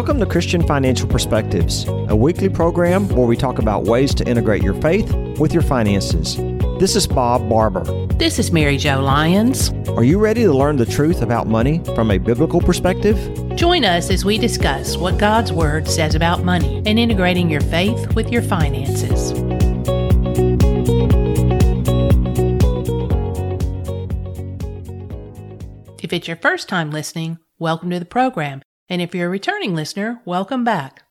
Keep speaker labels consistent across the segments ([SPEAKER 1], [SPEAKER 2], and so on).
[SPEAKER 1] Welcome to Christian Financial Perspectives, a weekly program where we talk about ways to integrate your faith with your finances. This is Bob Barber.
[SPEAKER 2] This is Mary Jo Lyons.
[SPEAKER 1] Are you ready to learn the truth about money from a biblical perspective?
[SPEAKER 2] Join us as we discuss what God's Word says about money and integrating your faith with your finances. If it's your first time listening, welcome to the program. And if you're a returning listener, welcome back.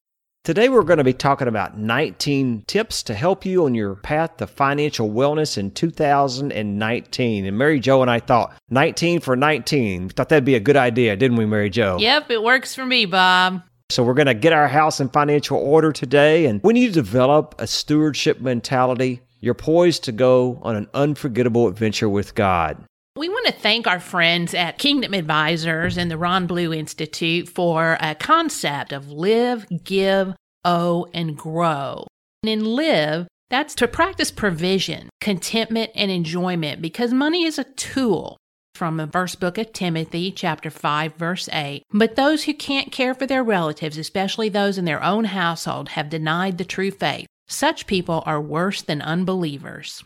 [SPEAKER 1] Today, we're going to be talking about 19 tips to help you on your path to financial wellness in 2019. And Mary Jo and I thought 19 for 19. We thought that'd be a good idea, didn't we, Mary Jo?
[SPEAKER 2] Yep, it works for me, Bob.
[SPEAKER 1] So, we're going to get our house in financial order today. And when you develop a stewardship mentality, you're poised to go on an unforgettable adventure with God.
[SPEAKER 2] We want to thank our friends at Kingdom Advisors and the Ron Blue Institute for a concept of live, give, owe, and grow. And in live, that's to practice provision, contentment, and enjoyment because money is a tool. From the first book of Timothy, chapter 5, verse 8. But those who can't care for their relatives, especially those in their own household, have denied the true faith. Such people are worse than unbelievers.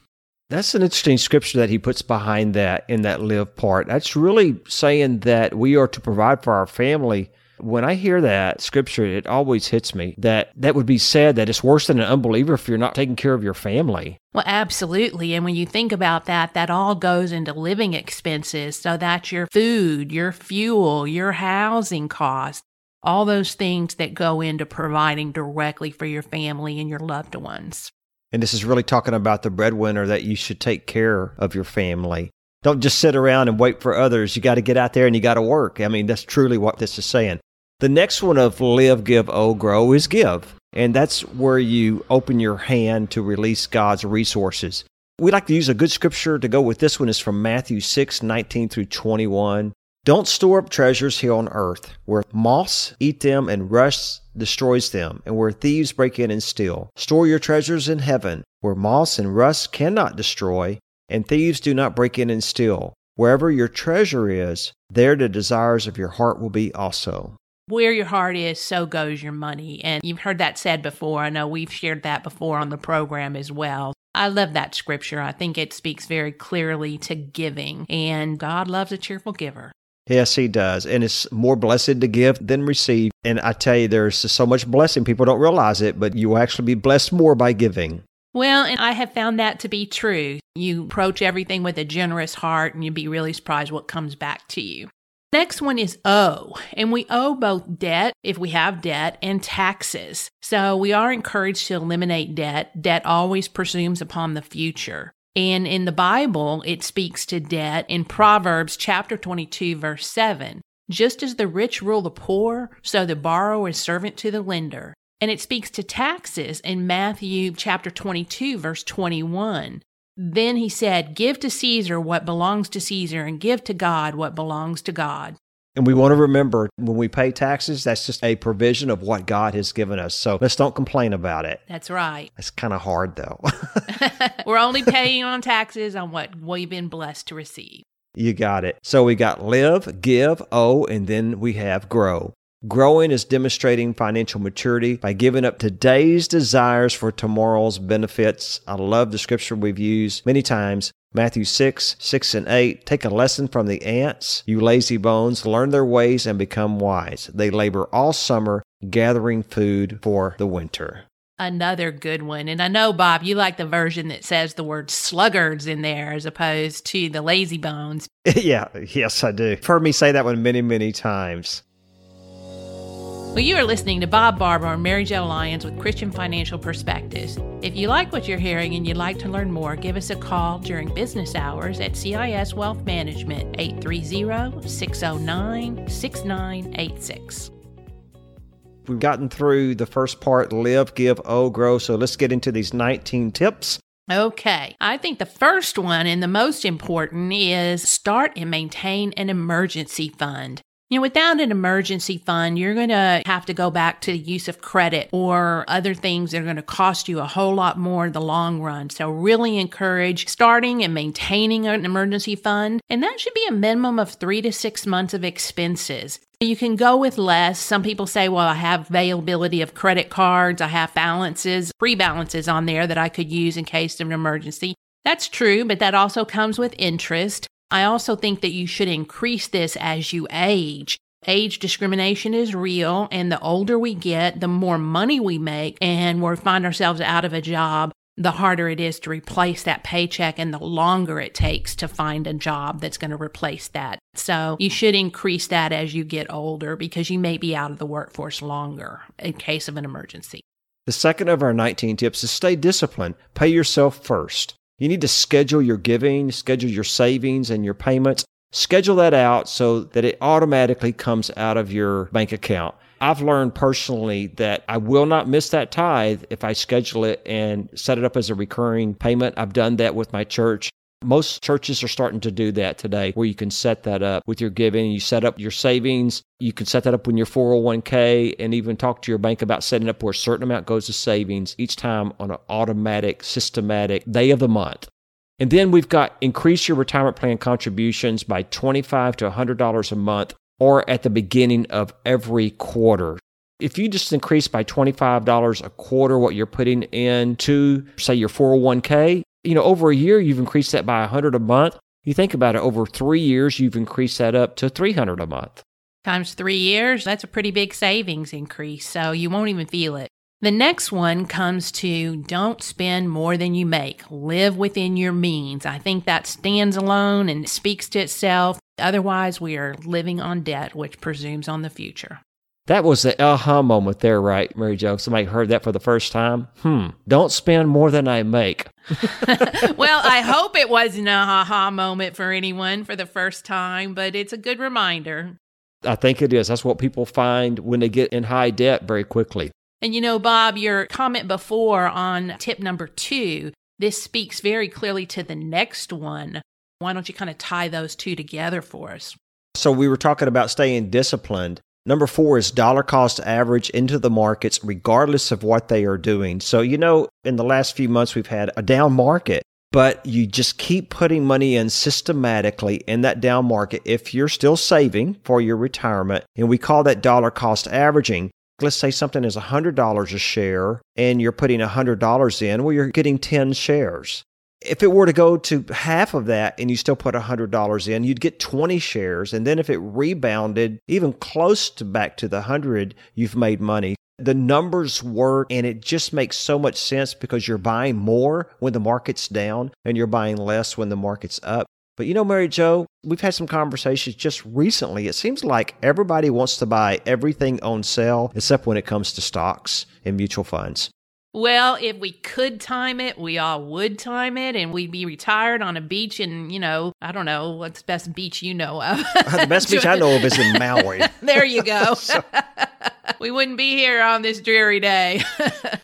[SPEAKER 1] That's an interesting scripture that he puts behind that in that live part. That's really saying that we are to provide for our family. When I hear that scripture, it always hits me that that would be said that it's worse than an unbeliever if you're not taking care of your family.
[SPEAKER 2] Well, absolutely. And when you think about that, that all goes into living expenses. So that's your food, your fuel, your housing costs, all those things that go into providing directly for your family and your loved ones.
[SPEAKER 1] And this is really talking about the breadwinner that you should take care of your family. Don't just sit around and wait for others. You got to get out there and you got to work. I mean, that's truly what this is saying. The next one of live, give, oh, grow is give. And that's where you open your hand to release God's resources. We like to use a good scripture to go with this one is from Matthew 6, 19 through 21. Don't store up treasures here on earth, where moths eat them and rust destroys them, and where thieves break in and steal. Store your treasures in heaven, where moths and rust cannot destroy, and thieves do not break in and steal. Wherever your treasure is, there the desires of your heart will be also.
[SPEAKER 2] Where your heart is, so goes your money. And you've heard that said before. I know we've shared that before on the program as well. I love that scripture. I think it speaks very clearly to giving, and God loves a cheerful giver.
[SPEAKER 1] Yes, he does. And it's more blessed to give than receive. And I tell you, there's so much blessing. People don't realize it, but you will actually be blessed more by giving.
[SPEAKER 2] Well, and I have found that to be true. You approach everything with a generous heart and you'd be really surprised what comes back to you. Next one is owe, and we owe both debt, if we have debt, and taxes. So we are encouraged to eliminate debt. Debt always presumes upon the future. And in the Bible, it speaks to debt in Proverbs chapter 22, verse 7. Just as the rich rule the poor, so the borrower is servant to the lender. And it speaks to taxes in Matthew chapter 22, verse 21. Then he said, Give to Caesar what belongs to Caesar, and give to God what belongs to God.
[SPEAKER 1] And we want to remember when we pay taxes, that's just a provision of what God has given us. So let's don't complain about it.
[SPEAKER 2] That's right.
[SPEAKER 1] It's kind of hard though.
[SPEAKER 2] We're only paying on taxes on what we've been blessed to receive.
[SPEAKER 1] You got it. So we got live, give, owe, and then we have grow. Growing is demonstrating financial maturity by giving up today's desires for tomorrow's benefits. I love the scripture we've used many times. Matthew 6, 6 and 8. Take a lesson from the ants, you lazy bones, learn their ways and become wise. They labor all summer gathering food for the winter.
[SPEAKER 2] Another good one. And I know, Bob, you like the version that says the word sluggards in there as opposed to the lazy bones.
[SPEAKER 1] yeah, yes, I do. You've heard me say that one many, many times.
[SPEAKER 2] Well, you are listening to Bob Barber and Mary Jo Lyons with Christian Financial Perspectives. If you like what you're hearing and you'd like to learn more, give us a call during business hours at CIS Wealth Management, 830 609 6986.
[SPEAKER 1] We've gotten through the first part live, give, owe, grow. So let's get into these 19 tips.
[SPEAKER 2] Okay. I think the first one and the most important is start and maintain an emergency fund. You know, without an emergency fund, you're going to have to go back to the use of credit or other things that are going to cost you a whole lot more in the long run. So really encourage starting and maintaining an emergency fund. And that should be a minimum of three to six months of expenses. You can go with less. Some people say, well, I have availability of credit cards, I have balances, free balances on there that I could use in case of an emergency. That's true, but that also comes with interest. I also think that you should increase this as you age. Age discrimination is real, and the older we get, the more money we make, and we find ourselves out of a job the harder it is to replace that paycheck and the longer it takes to find a job that's going to replace that. So you should increase that as you get older because you may be out of the workforce longer in case of an emergency.
[SPEAKER 1] The second of our 19 tips is stay disciplined. Pay yourself first. You need to schedule your giving, schedule your savings and your payments. Schedule that out so that it automatically comes out of your bank account. I've learned personally that I will not miss that tithe if I schedule it and set it up as a recurring payment. I've done that with my church. Most churches are starting to do that today where you can set that up with your giving. You set up your savings. You can set that up in your 401k and even talk to your bank about setting up where a certain amount goes to savings each time on an automatic, systematic day of the month. And then we've got increase your retirement plan contributions by 25 to $100 a month or at the beginning of every quarter. If you just increase by $25 a quarter what you're putting into, say, your 401k, you know, over a year, you've increased that by 100 a month. You think about it, over three years, you've increased that up to 300 a month.
[SPEAKER 2] Times three years, that's a pretty big savings increase. So you won't even feel it. The next one comes to don't spend more than you make. Live within your means. I think that stands alone and speaks to itself. Otherwise, we are living on debt, which presumes on the future.
[SPEAKER 1] That was the aha moment there, right, Mary Jo? Somebody heard that for the first time. Hmm, don't spend more than I make.
[SPEAKER 2] well, I hope it wasn't an aha moment for anyone for the first time, but it's a good reminder.
[SPEAKER 1] I think it is. That's what people find when they get in high debt very quickly.
[SPEAKER 2] And you know, Bob, your comment before on tip number two, this speaks very clearly to the next one. Why don't you kind of tie those two together for us?
[SPEAKER 1] So, we were talking about staying disciplined. Number four is dollar cost average into the markets, regardless of what they are doing. So, you know, in the last few months, we've had a down market, but you just keep putting money in systematically in that down market. If you're still saving for your retirement, and we call that dollar cost averaging, let's say something is $100 a share and you're putting $100 in, well, you're getting 10 shares. If it were to go to half of that and you still put $100 in, you'd get 20 shares. And then if it rebounded even close to back to the 100, you've made money. The numbers work and it just makes so much sense because you're buying more when the market's down and you're buying less when the market's up. But you know, Mary Jo, we've had some conversations just recently. It seems like everybody wants to buy everything on sale except when it comes to stocks and mutual funds.
[SPEAKER 2] Well, if we could time it, we all would time it, and we'd be retired on a beach in, you know, I don't know, what's the best beach you know of?
[SPEAKER 1] the best beach I know of is in Maui.
[SPEAKER 2] there you go. so. we wouldn't be here on this dreary day.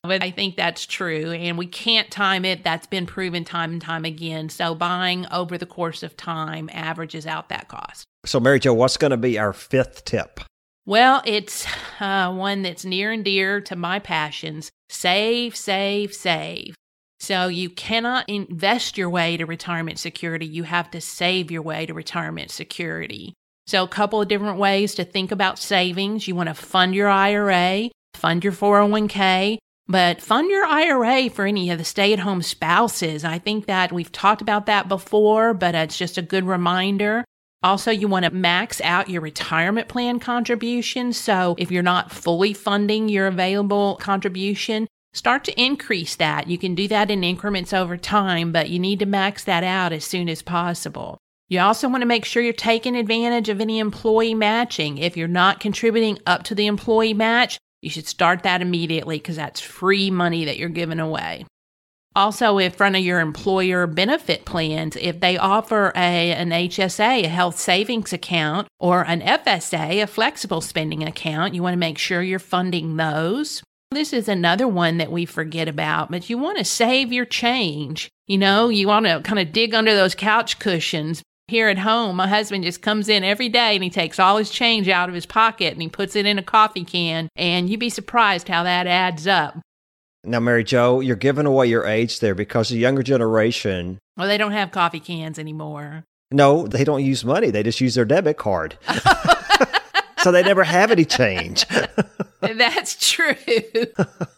[SPEAKER 2] but I think that's true, and we can't time it. That's been proven time and time again. So buying over the course of time averages out that cost.
[SPEAKER 1] So, Mary Jo, what's going to be our fifth tip?
[SPEAKER 2] Well, it's uh, one that's near and dear to my passions save, save, save. So you cannot invest your way to retirement security. You have to save your way to retirement security. So, a couple of different ways to think about savings. You want to fund your IRA, fund your 401k, but fund your IRA for any of the stay at home spouses. I think that we've talked about that before, but it's just a good reminder. Also, you want to max out your retirement plan contribution. So if you're not fully funding your available contribution, start to increase that. You can do that in increments over time, but you need to max that out as soon as possible. You also want to make sure you're taking advantage of any employee matching. If you're not contributing up to the employee match, you should start that immediately because that's free money that you're giving away. Also, in front of your employer benefit plans, if they offer a, an HSA, a health savings account, or an FSA, a flexible spending account, you want to make sure you're funding those. This is another one that we forget about, but you want to save your change. You know, you want to kind of dig under those couch cushions. Here at home, my husband just comes in every day and he takes all his change out of his pocket and he puts it in a coffee can, and you'd be surprised how that adds up.
[SPEAKER 1] Now, Mary Jo, you're giving away your age there because the younger generation.
[SPEAKER 2] Well, they don't have coffee cans anymore.
[SPEAKER 1] No, they don't use money. They just use their debit card. so they never have any change.
[SPEAKER 2] That's true.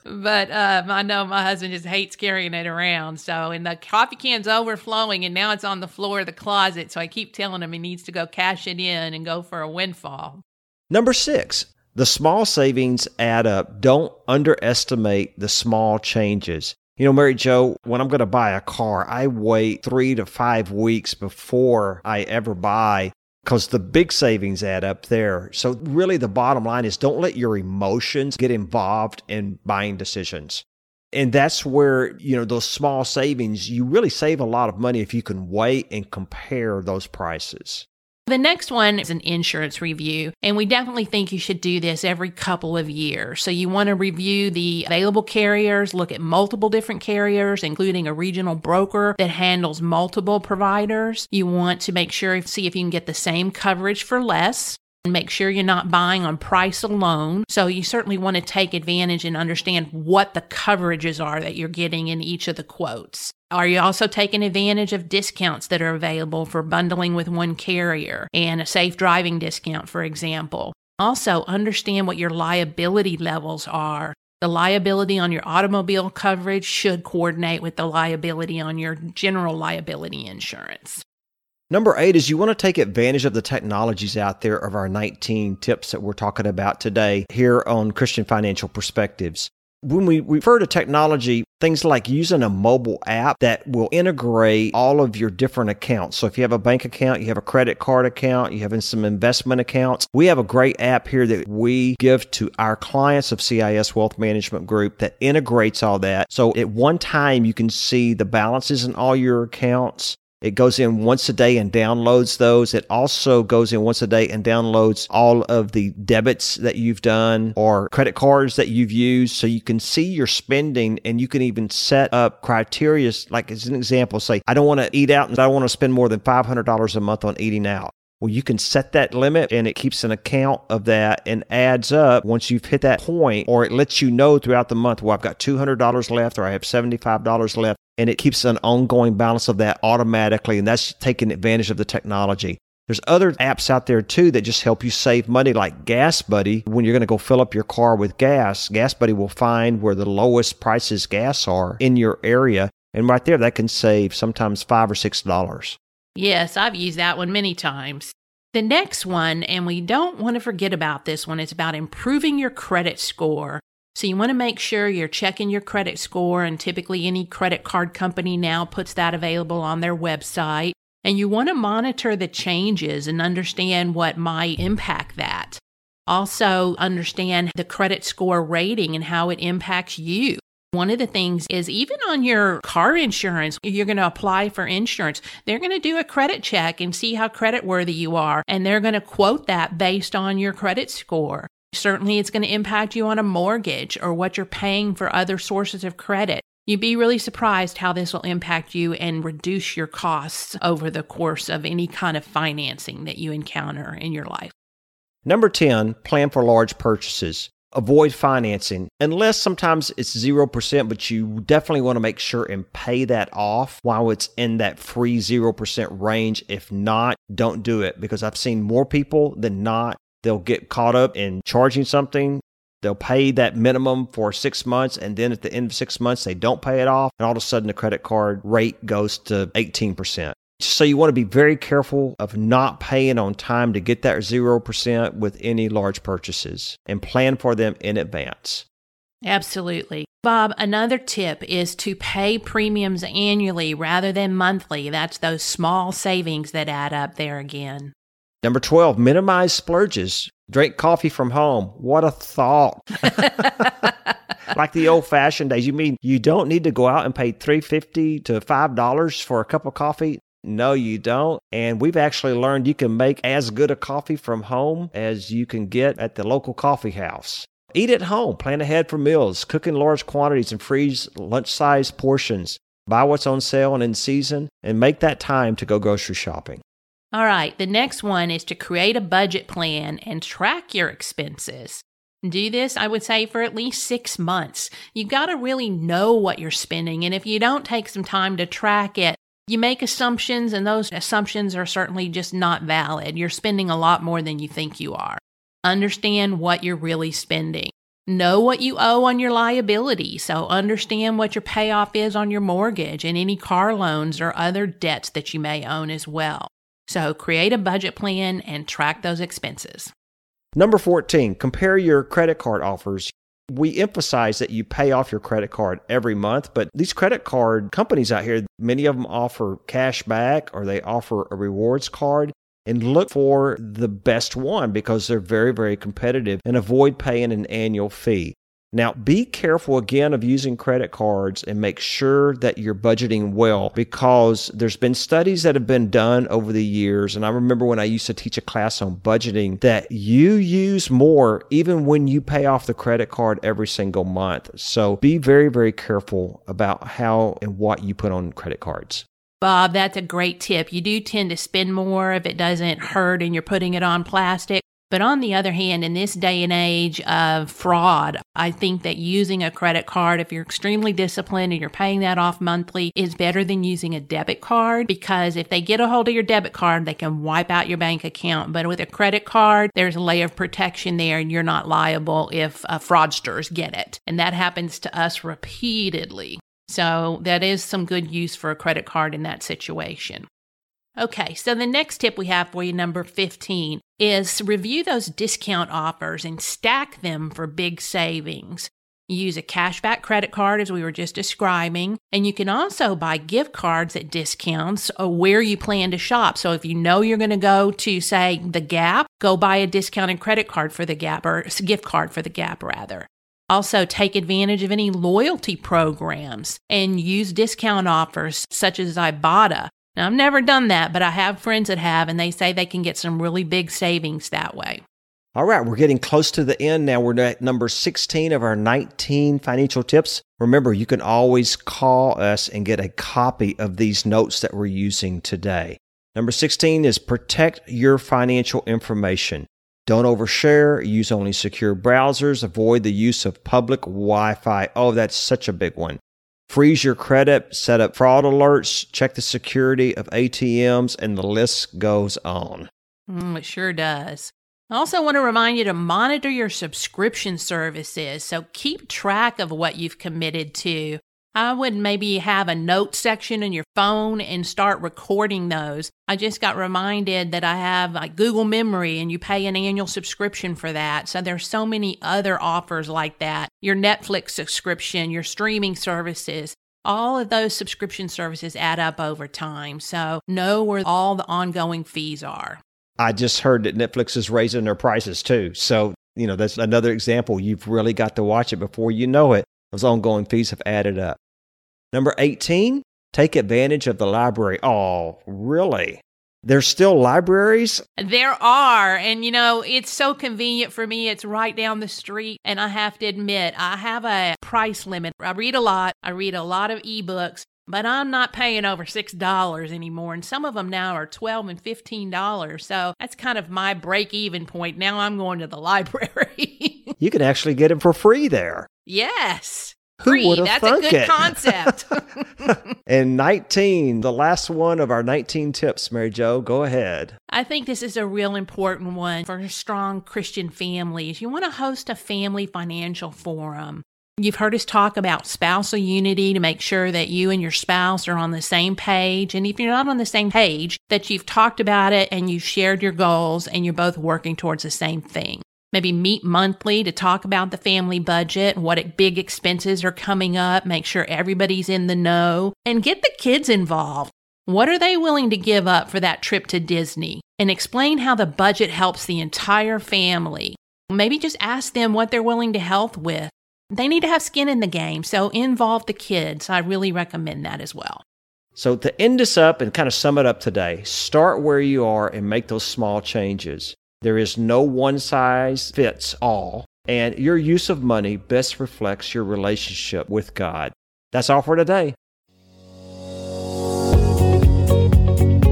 [SPEAKER 2] but um, I know my husband just hates carrying it around. So, and the coffee can's overflowing and now it's on the floor of the closet. So I keep telling him he needs to go cash it in and go for a windfall.
[SPEAKER 1] Number six, the small savings add up. Don't underestimate the small changes. You know, Mary Jo, when I'm going to buy a car, I wait three to five weeks before I ever buy because the big savings add up there. So, really, the bottom line is don't let your emotions get involved in buying decisions. And that's where, you know, those small savings, you really save a lot of money if you can wait and compare those prices.
[SPEAKER 2] The next one is an insurance review, and we definitely think you should do this every couple of years. So, you want to review the available carriers, look at multiple different carriers, including a regional broker that handles multiple providers. You want to make sure, see if you can get the same coverage for less. Make sure you're not buying on price alone. So, you certainly want to take advantage and understand what the coverages are that you're getting in each of the quotes. Are you also taking advantage of discounts that are available for bundling with one carrier and a safe driving discount, for example? Also, understand what your liability levels are. The liability on your automobile coverage should coordinate with the liability on your general liability insurance.
[SPEAKER 1] Number eight is you want to take advantage of the technologies out there of our 19 tips that we're talking about today here on Christian Financial Perspectives when we refer to technology, things like using a mobile app that will integrate all of your different accounts. So if you have a bank account, you have a credit card account, you have some investment accounts, we have a great app here that we give to our clients of CIS Wealth Management Group that integrates all that. So at one time, you can see the balances in all your accounts. It goes in once a day and downloads those. It also goes in once a day and downloads all of the debits that you've done or credit cards that you've used. So you can see your spending and you can even set up criteria. Like as an example, say, I don't want to eat out and I don't want to spend more than $500 a month on eating out. Well, you can set that limit and it keeps an account of that and adds up once you've hit that point, or it lets you know throughout the month, well, I've got $200 left or I have $75 left. And it keeps an ongoing balance of that automatically. And that's taking advantage of the technology. There's other apps out there too that just help you save money, like Gas Buddy. When you're going to go fill up your car with gas, Gas Buddy will find where the lowest prices gas are in your area. And right there, that can save sometimes five or six dollars.
[SPEAKER 2] Yes, I've used that one many times. The next one, and we don't want to forget about this one, it's about improving your credit score. So you want to make sure you're checking your credit score, and typically any credit card company now puts that available on their website. And you want to monitor the changes and understand what might impact that. Also, understand the credit score rating and how it impacts you. One of the things is even on your car insurance, you're going to apply for insurance. They're going to do a credit check and see how credit worthy you are. And they're going to quote that based on your credit score. Certainly, it's going to impact you on a mortgage or what you're paying for other sources of credit. You'd be really surprised how this will impact you and reduce your costs over the course of any kind of financing that you encounter in your life.
[SPEAKER 1] Number 10, plan for large purchases avoid financing unless sometimes it's 0%, but you definitely want to make sure and pay that off while it's in that free 0% range. If not, don't do it because I've seen more people than not. They'll get caught up in charging something. They'll pay that minimum for six months, and then at the end of six months, they don't pay it off. And all of a sudden, the credit card rate goes to 18%. So you want to be very careful of not paying on time to get that 0% with any large purchases and plan for them in advance.
[SPEAKER 2] Absolutely. Bob, another tip is to pay premiums annually rather than monthly. That's those small savings that add up there again.
[SPEAKER 1] Number 12, minimize splurges. Drink coffee from home. What a thought. like the old fashioned days. You mean you don't need to go out and pay 350 to $5 for a cup of coffee? No, you don't. And we've actually learned you can make as good a coffee from home as you can get at the local coffee house. Eat at home, plan ahead for meals, cook in large quantities and freeze lunch sized portions. Buy what's on sale and in season, and make that time to go grocery shopping.
[SPEAKER 2] All right, the next one is to create a budget plan and track your expenses. Do this, I would say, for at least six months. You got to really know what you're spending. And if you don't take some time to track it, you make assumptions, and those assumptions are certainly just not valid. You're spending a lot more than you think you are. Understand what you're really spending. Know what you owe on your liability, so understand what your payoff is on your mortgage and any car loans or other debts that you may own as well. So create a budget plan and track those expenses.
[SPEAKER 1] Number 14, compare your credit card offers. We emphasize that you pay off your credit card every month, but these credit card companies out here, many of them offer cash back or they offer a rewards card and look for the best one because they're very, very competitive and avoid paying an annual fee. Now, be careful again of using credit cards and make sure that you're budgeting well because there's been studies that have been done over the years. And I remember when I used to teach a class on budgeting that you use more even when you pay off the credit card every single month. So be very, very careful about how and what you put on credit cards.
[SPEAKER 2] Bob, that's a great tip. You do tend to spend more if it doesn't hurt and you're putting it on plastic. But on the other hand, in this day and age of fraud, I think that using a credit card, if you're extremely disciplined and you're paying that off monthly, is better than using a debit card because if they get a hold of your debit card, they can wipe out your bank account. But with a credit card, there's a layer of protection there and you're not liable if uh, fraudsters get it. And that happens to us repeatedly. So that is some good use for a credit card in that situation. Okay, so the next tip we have for you, number 15, is review those discount offers and stack them for big savings. Use a cashback credit card, as we were just describing, and you can also buy gift cards at discounts where you plan to shop. So if you know you're going to go to, say, the Gap, go buy a discounted credit card for the Gap or gift card for the Gap, rather. Also, take advantage of any loyalty programs and use discount offers such as Ibotta. Now, I've never done that, but I have friends that have, and they say they can get some really big savings that way.
[SPEAKER 1] All right, we're getting close to the end now. We're at number 16 of our 19 financial tips. Remember, you can always call us and get a copy of these notes that we're using today. Number 16 is protect your financial information. Don't overshare. Use only secure browsers. Avoid the use of public Wi Fi. Oh, that's such a big one. Freeze your credit, set up fraud alerts, check the security of ATMs, and the list goes on.
[SPEAKER 2] Mm, it sure does. I also want to remind you to monitor your subscription services. So keep track of what you've committed to I would maybe have a note section in your phone and start recording those. I just got reminded that I have like Google Memory and you pay an annual subscription for that. So there's so many other offers like that. Your Netflix subscription, your streaming services, all of those subscription services add up over time. So know where all the ongoing fees are.
[SPEAKER 1] I just heard that Netflix is raising their prices too. So, you know, that's another example. You've really got to watch it before you know it. Those ongoing fees have added up. Number 18, take advantage of the library. Oh, really? There's still libraries?
[SPEAKER 2] There are. And, you know, it's so convenient for me. It's right down the street. And I have to admit, I have a price limit. I read a lot, I read a lot of ebooks. But I'm not paying over $6 anymore. And some of them now are 12 and $15. So that's kind of my break even point. Now I'm going to the library.
[SPEAKER 1] you can actually get them for free there.
[SPEAKER 2] Yes.
[SPEAKER 1] Who That's
[SPEAKER 2] a good
[SPEAKER 1] it?
[SPEAKER 2] concept.
[SPEAKER 1] and 19, the last one of our 19 tips, Mary Jo, go ahead.
[SPEAKER 2] I think this is a real important one for strong Christian families. You want to host a family financial forum. You've heard us talk about spousal unity to make sure that you and your spouse are on the same page. And if you're not on the same page, that you've talked about it and you've shared your goals and you're both working towards the same thing maybe meet monthly to talk about the family budget, what big expenses are coming up, make sure everybody's in the know, and get the kids involved. What are they willing to give up for that trip to Disney? And explain how the budget helps the entire family. Maybe just ask them what they're willing to help with. They need to have skin in the game, so involve the kids. I really recommend that as well.
[SPEAKER 1] So, to end this up and kind of sum it up today, start where you are and make those small changes. There is no one size fits all, and your use of money best reflects your relationship with God. That's all for today.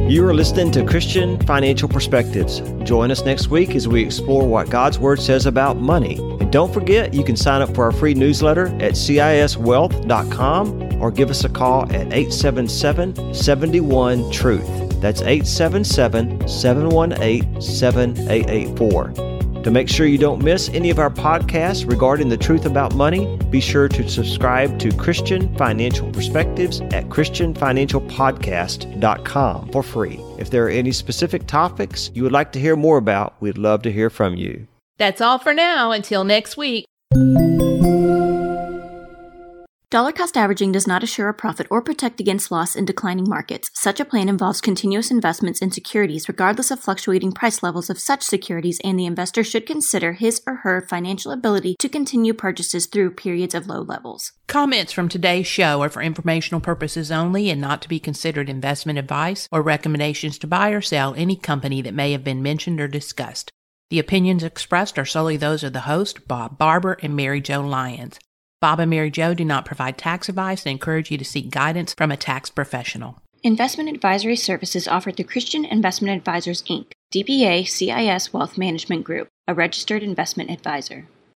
[SPEAKER 1] You are listening to Christian Financial Perspectives. Join us next week as we explore what God's Word says about money. And don't forget, you can sign up for our free newsletter at ciswealth.com or give us a call at 877 71 Truth. That's 877 718 7884. To make sure you don't miss any of our podcasts regarding the truth about money, be sure to subscribe to Christian Financial Perspectives at ChristianFinancialPodcast.com for free. If there are any specific topics you would like to hear more about, we'd love to hear from you.
[SPEAKER 2] That's all for now. Until next week.
[SPEAKER 3] Dollar cost averaging does not assure a profit or protect against loss in declining markets. Such a plan involves continuous investments in securities, regardless of fluctuating price levels of such securities, and the investor should consider his or her financial ability to continue purchases through periods of low levels.
[SPEAKER 2] Comments from today's show are for informational purposes only and not to be considered investment advice or recommendations to buy or sell any company that may have been mentioned or discussed. The opinions expressed are solely those of the host, Bob Barber, and Mary Jo Lyons. Bob and Mary Jo do not provide tax advice and encourage you to seek guidance from a tax professional.
[SPEAKER 3] Investment advisory services offered through Christian Investment Advisors Inc., DBA CIS Wealth Management Group, a registered investment advisor.